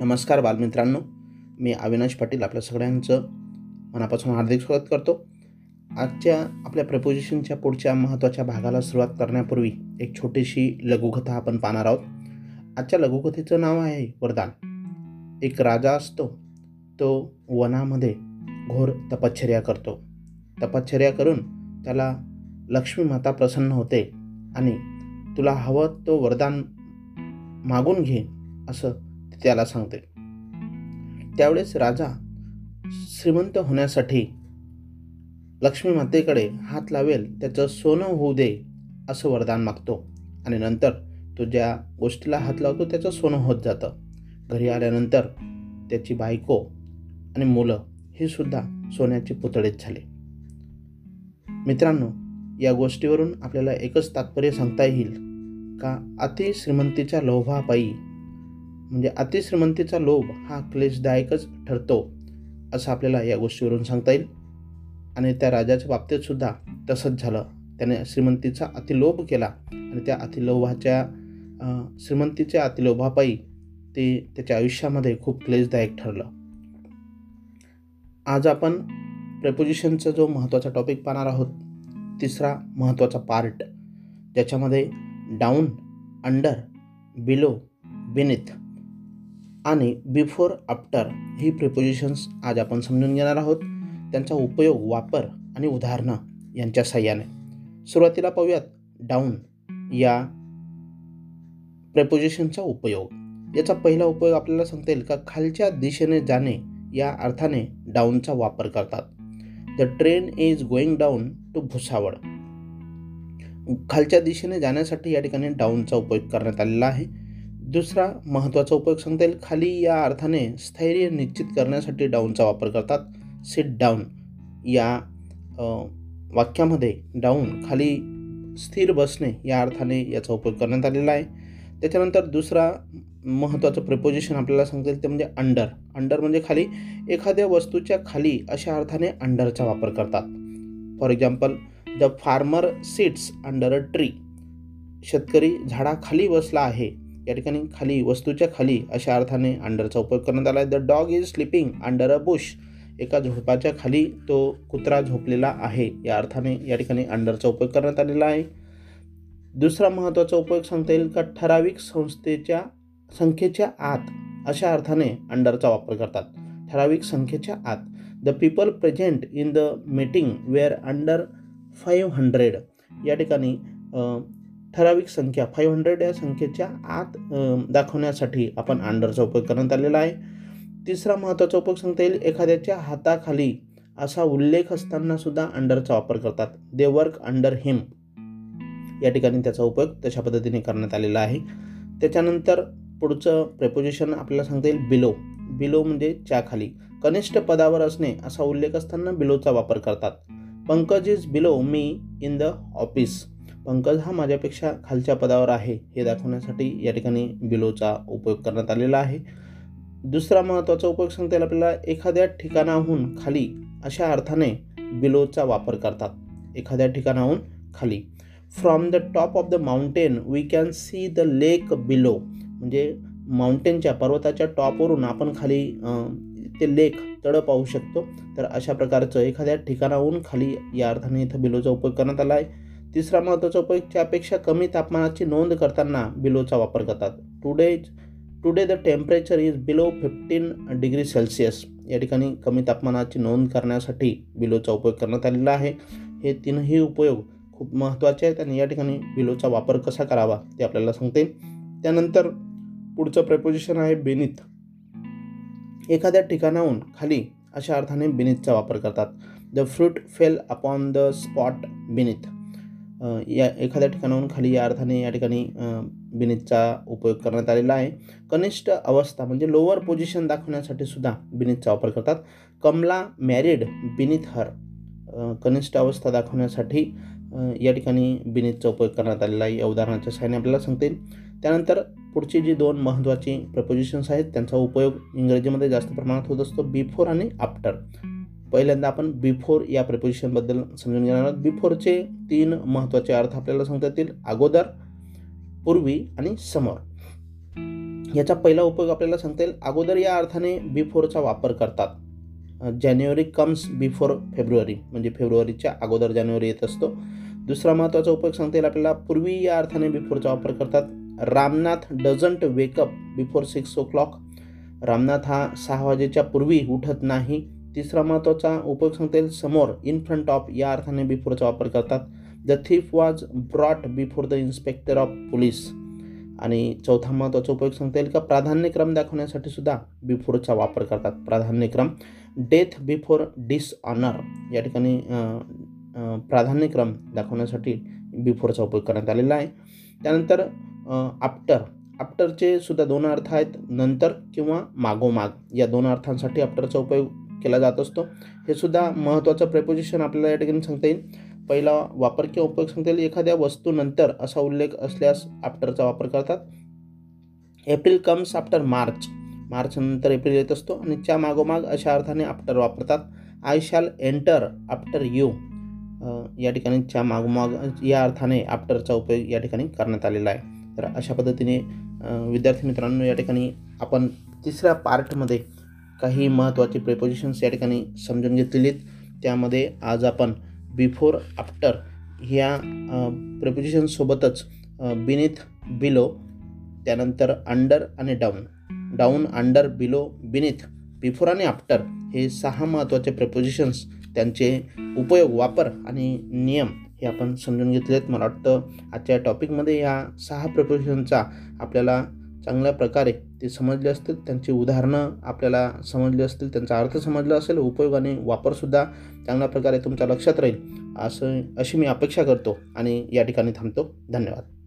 नमस्कार बालमित्रांनो. मी अविनाश पाटील आपल्या सगळ्यांचं मनापासून हार्दिक स्वागत करतो. आजच्या आपल्या प्रपोजिशनच्या पुढच्या महत्त्वाच्या भागाला सुरुवात करण्यापूर्वी एक छोटीशी लघुकथा आपण पाहणार आहोत. आजच्या लघुकथेचं नाव आहे वरदान. एक राजा असतो तो वनामध्ये घोर तपश्चर्या करतो. तपश्चर्या करून त्याला लक्ष्मी माता प्रसन्न होते आणि तुला हवं तो वरदान मागून घे असं त्याला सांगते त्यावेळेस राजा श्रीमंत होण्यासाठी लक्ष्मी मातेकडे हात लावेल त्याचं सोनं होऊ दे असं वरदान मागतो. आणि नंतर तो ज्या गोष्टीला हात लावतो त्याचं सोनं होत जातं. घरी आल्यानंतर त्याची बायको आणि मुलं हे सुद्धा सोन्याचे पुतळेच झाले. मित्रांनो या गोष्टीवरून आपल्याला एकच तात्पर्य सांगता येईल का? अति श्रीमंतीच्या लोभापायी म्हणजे अतिश्रीमंतीचा लोभ हा क्लेशदायकच ठरतो असं आपल्याला या गोष्टीवरून सांगता येईल. आणि त्या राजाच्या बाबतीतसुद्धा तसंच झालं. त्याने श्रीमंतीचा अतिलोभ केला आणि त्या अतिलोभाच्या श्रीमंतीच्या अतिलोभापायी ते त्याच्या आयुष्यामध्ये खूप क्लेशदायक ठरलं. आज आपण प्रेपोजिशनचा जो महत्त्वाचा टॉपिक पाहणार आहोत तिसरा महत्त्वाचा पार्ट ज्याच्यामध्ये डाऊन अंडर बिलो बिनिथ आणि बिफोर आफ्टर ही प्रिपोजिशन्स आज आपण समजून घेणार आहोत. त्यांचा उपयोग वापर आणि उदाहरणं यांच्या साह्याने. सुरुवातीला पाहूयात डाऊन या प्रेपोजिशनचा उपयोग. याचा पहिला उपयोग आपल्याला सांगता येईल का? खालच्या दिशेने जाणे या अर्थाने डाऊनचा वापर करतात. The train is going down to Bhusawal. खालच्या दिशेने जाण्यासाठी या ठिकाणी डाऊनचा उपयोग करण्यात आलेला आहे. दुसरा महत्त्वाचा उपयोग सांगता येईल खाली या अर्थाने स्थैर्य निश्चित करण्यासाठी डाऊनचा वापर करतात. सिट डाऊन या वाक्यामध्ये डाऊन खाली स्थिर बसणे या अर्थाने याचा उपयोग करण्यात आलेला आहे. त्याच्यानंतर दुसरा महत्त्वाचं प्रिपोजिशन आपल्याला सांगता येईल ते म्हणजे अंडर अंडर म्हणजे खाली. एखाद्या वस्तूच्या खाली अशा अर्थाने अंडरचा वापर करतात. For example the farmer sits under a tree शेतकरी झाडाखाली बसला आहे. या ठिकाणी खाली वस्तूच्या खाली अशा अर्थाने अंडरचा उपयोग करण्यात आला आहे the dog is sleeping under a bush एका झोपाच्या खाली तो कुत्रा झोपलेला आहे. या अर्थाने या ठिकाणी अंडरचा उपयोग करण्यात आलेला आहे. दुसरा महत्त्वाचा उपयोग सांगता येईल का? ठराविक संस्थेच्या संख्येच्या आत. अशा अर्थाने अंडरचा वापर करतात. ठराविक संख्येच्या आत. The people present in the meeting were under five hundred या ठिकाणी ठराविक संख्या फाईव्ह हंड्रेड या संख्येच्या आत दाखवण्यासाठी आपण अंडरचा उपयोग करण्यात आलेला आहे. तिसरा महत्त्वाचा उपयोग सांगता येईल एखाद्याच्या हाताखाली असा उल्लेख असताना सुद्धा अंडरचा वापर करतात. दे वर्क अंडर हिम या ठिकाणी त्याचा उपयोग तशा पद्धतीने करण्यात आलेला आहे. त्याच्यानंतर पुढचं प्रेपोजिशन आपल्याला सांगता येईल बिलो बिलो म्हणजे च्या खाली कनिष्ठ पदावर असणे असा उल्लेख असताना बिलोचा वापर करतात. Pankaj is below me in the office Pankaj हा माझ्यापेक्षा खालच्या पदावर आहे हे दाखवण्यासाठी या ठिकाणी बिलोचा उपयोग करण्यात आलेला आहे. दुसरा महत्त्वाचा उपयोग सांगता येईल आपल्याला एखाद्या ठिकाणाहून खाली अशा अर्थाने बिलोचा वापर करतात. एखाद्या ठिकाणाहून खाली. From the top of the mountain we can see the lake below म्हणजे माउंटेनच्या पर्वताच्या टॉपवरून आपण खाली ते लेक तळ पाहू शकतो. तर अशा प्रकारचं एखाद्या ठिकाणाहून खाली या अर्थाने इथं बिलोचा उपयोग करण्यात आला आहे. तिसरा महत्त्वाचा उपयोग त्यापेक्षा कमी तापमानाची नोंद करताना बिलोचा वापर करतात. Today's today the temperature is below fifteen degree Celsius या ठिकाणी कमी तापमानाची नोंद करण्यासाठी बिलोचा उपयोग करण्यात आलेला आहे. हे तीनही उपयोग खूप महत्त्वाचे आहेत आणि या ठिकाणी बिलोचा वापर कसा करावा ते आपल्याला सांगते. त्यानंतर पुढचं प्रपोजिशन आहे बेनिथ एखाद्या ठिकाणाहून खाली अशा अर्थाने बिनिथचा वापर करतात. The fruit fell upon the spot beneath या एखाद्या ठिकाणाहून खाली या अर्थाने या ठिकाणी बिनिथचा उपयोग करण्यात आलेला आहे. कनिष्ठ अवस्था म्हणजे लोअर पोझिशन दाखवण्यासाठी सुद्धा बिनिथचा वापर करतात. कमला मॅरिड बिनिथ हर कनिष्ठ अवस्था दाखवण्यासाठी या ठिकाणी बिनिथचा उपयोग करण्यात आलेला आहे. या उदाहरणाच्या सहाय्याने आपल्याला सांगता येईल. त्यानंतर पुढची जी दोन महत्त्वाची प्रपोजिशन्स आहेत त्यांचा उपयोग इंग्रजीमध्ये जास्त प्रमाणात होत असतो बिफोर आणि आफ्टर पहिल्यांदा आपण बिफोर या प्रपोजिशनबद्दल समजून घेणार आहोत. बिफोरचे तीन महत्त्वाचे अर्थ आपल्याला सांगता येतील. अगोदर पूर्वी आणि समोर. याचा पहिला उपयोग आपल्याला सांगता येईल. अगोदर या अर्थाने बिफोरचा वापर करतात. जानेवारी कम्स बिफोर फेब्रुवारी म्हणजे फेब्रुवारीच्या अगोदर जानेवारी येत असतो. दुसरा महत्त्वाचा उपयोग सांगता येईल आपल्याला. पूर्वी या अर्थाने बिफोरचा वापर करतात. Ramnath doesn't wake up before six o'clock Ramnath हा सहा वाजेच्या पूर्वी उठत नाही. तिसरा महत्त्वाचा उपयोग सांगता येईल समोर इन फ्रंट ऑफ या अर्थाने बिफोरचा वापर करतात. The thief was brought before the inspector of police आणि चौथा महत्त्वाचा उपयोग सांगता येईल का प्राधान्यक्रम दाखवण्यासाठी सुद्धा बिफोरचा वापर करतात. प्राधान्यक्रम डेथ बिफोर डिसऑनर या ठिकाणी प्राधान्यक्रम दाखवण्यासाठी बिफोरचा उपयोग करण्यात आलेला आहे. त्यानंतर आफ्टर आफ्टरचे सुद्धा दोन अर्थ आहेत नंतर किंवा मागोमाग. या दोन अर्थांसाठी आफ्टरचा उपयोग केला जात असतो. हे सुद्धा महत्त्वाचं प्रेपोजिशन आपल्याला या ठिकाणी सांगता येईल. पहिला वापर किंवा उपयोग सांगता येईल एखाद्या वस्तूनंतर असा उल्लेख असल्यास आफ्टरचा वापर करतात. April comes after March March नंतर एप्रिल येत असतो आणि च्या मागोमाग अशा अर्थाने आफ्टर वापरतात. I shall enter after you या ठिकाणी च्या मागोमाग या अर्थाने आफ्टरचा उपयोग या ठिकाणी करण्यात आलेला आहे. तर अशा पद्धतीने विद्यार्थी मित्रांनो या ठिकाणी आपण तिसऱ्या पार्टमध्ये काही महत्त्वाचे प्रेपोजिशन्स या ठिकाणी समजून घेतलेली आहेत त्यामध्ये आज आपण बिफोर आफ्टर ह्या प्रेपोजिशनसोबतच बिनिथ बिलो त्यानंतर अंडर आणि down down under below beneath before आणि आफ्टर हे सहा महत्त्वाचे प्रेपोजिशन्स त्यांचे उपयोग वापर आणि नियम हे आपण समजून घेतले आहेत मला वाटतं आजच्या टॉपिकमध्ये या सहा प्रेपोजिशनचा आपल्याला चांगल्या प्रकारे ते समजले असतील त्यांची उदाहरणं आपल्याला समजली असतील त्यांचा अर्थ समजला असेल उपयोग आणि वापरसुद्धा चांगल्या प्रकारे तुमच्या लक्षात राहील. असं अशी मी अपेक्षा करतो आणि या ठिकाणी थांबतो. धन्यवाद.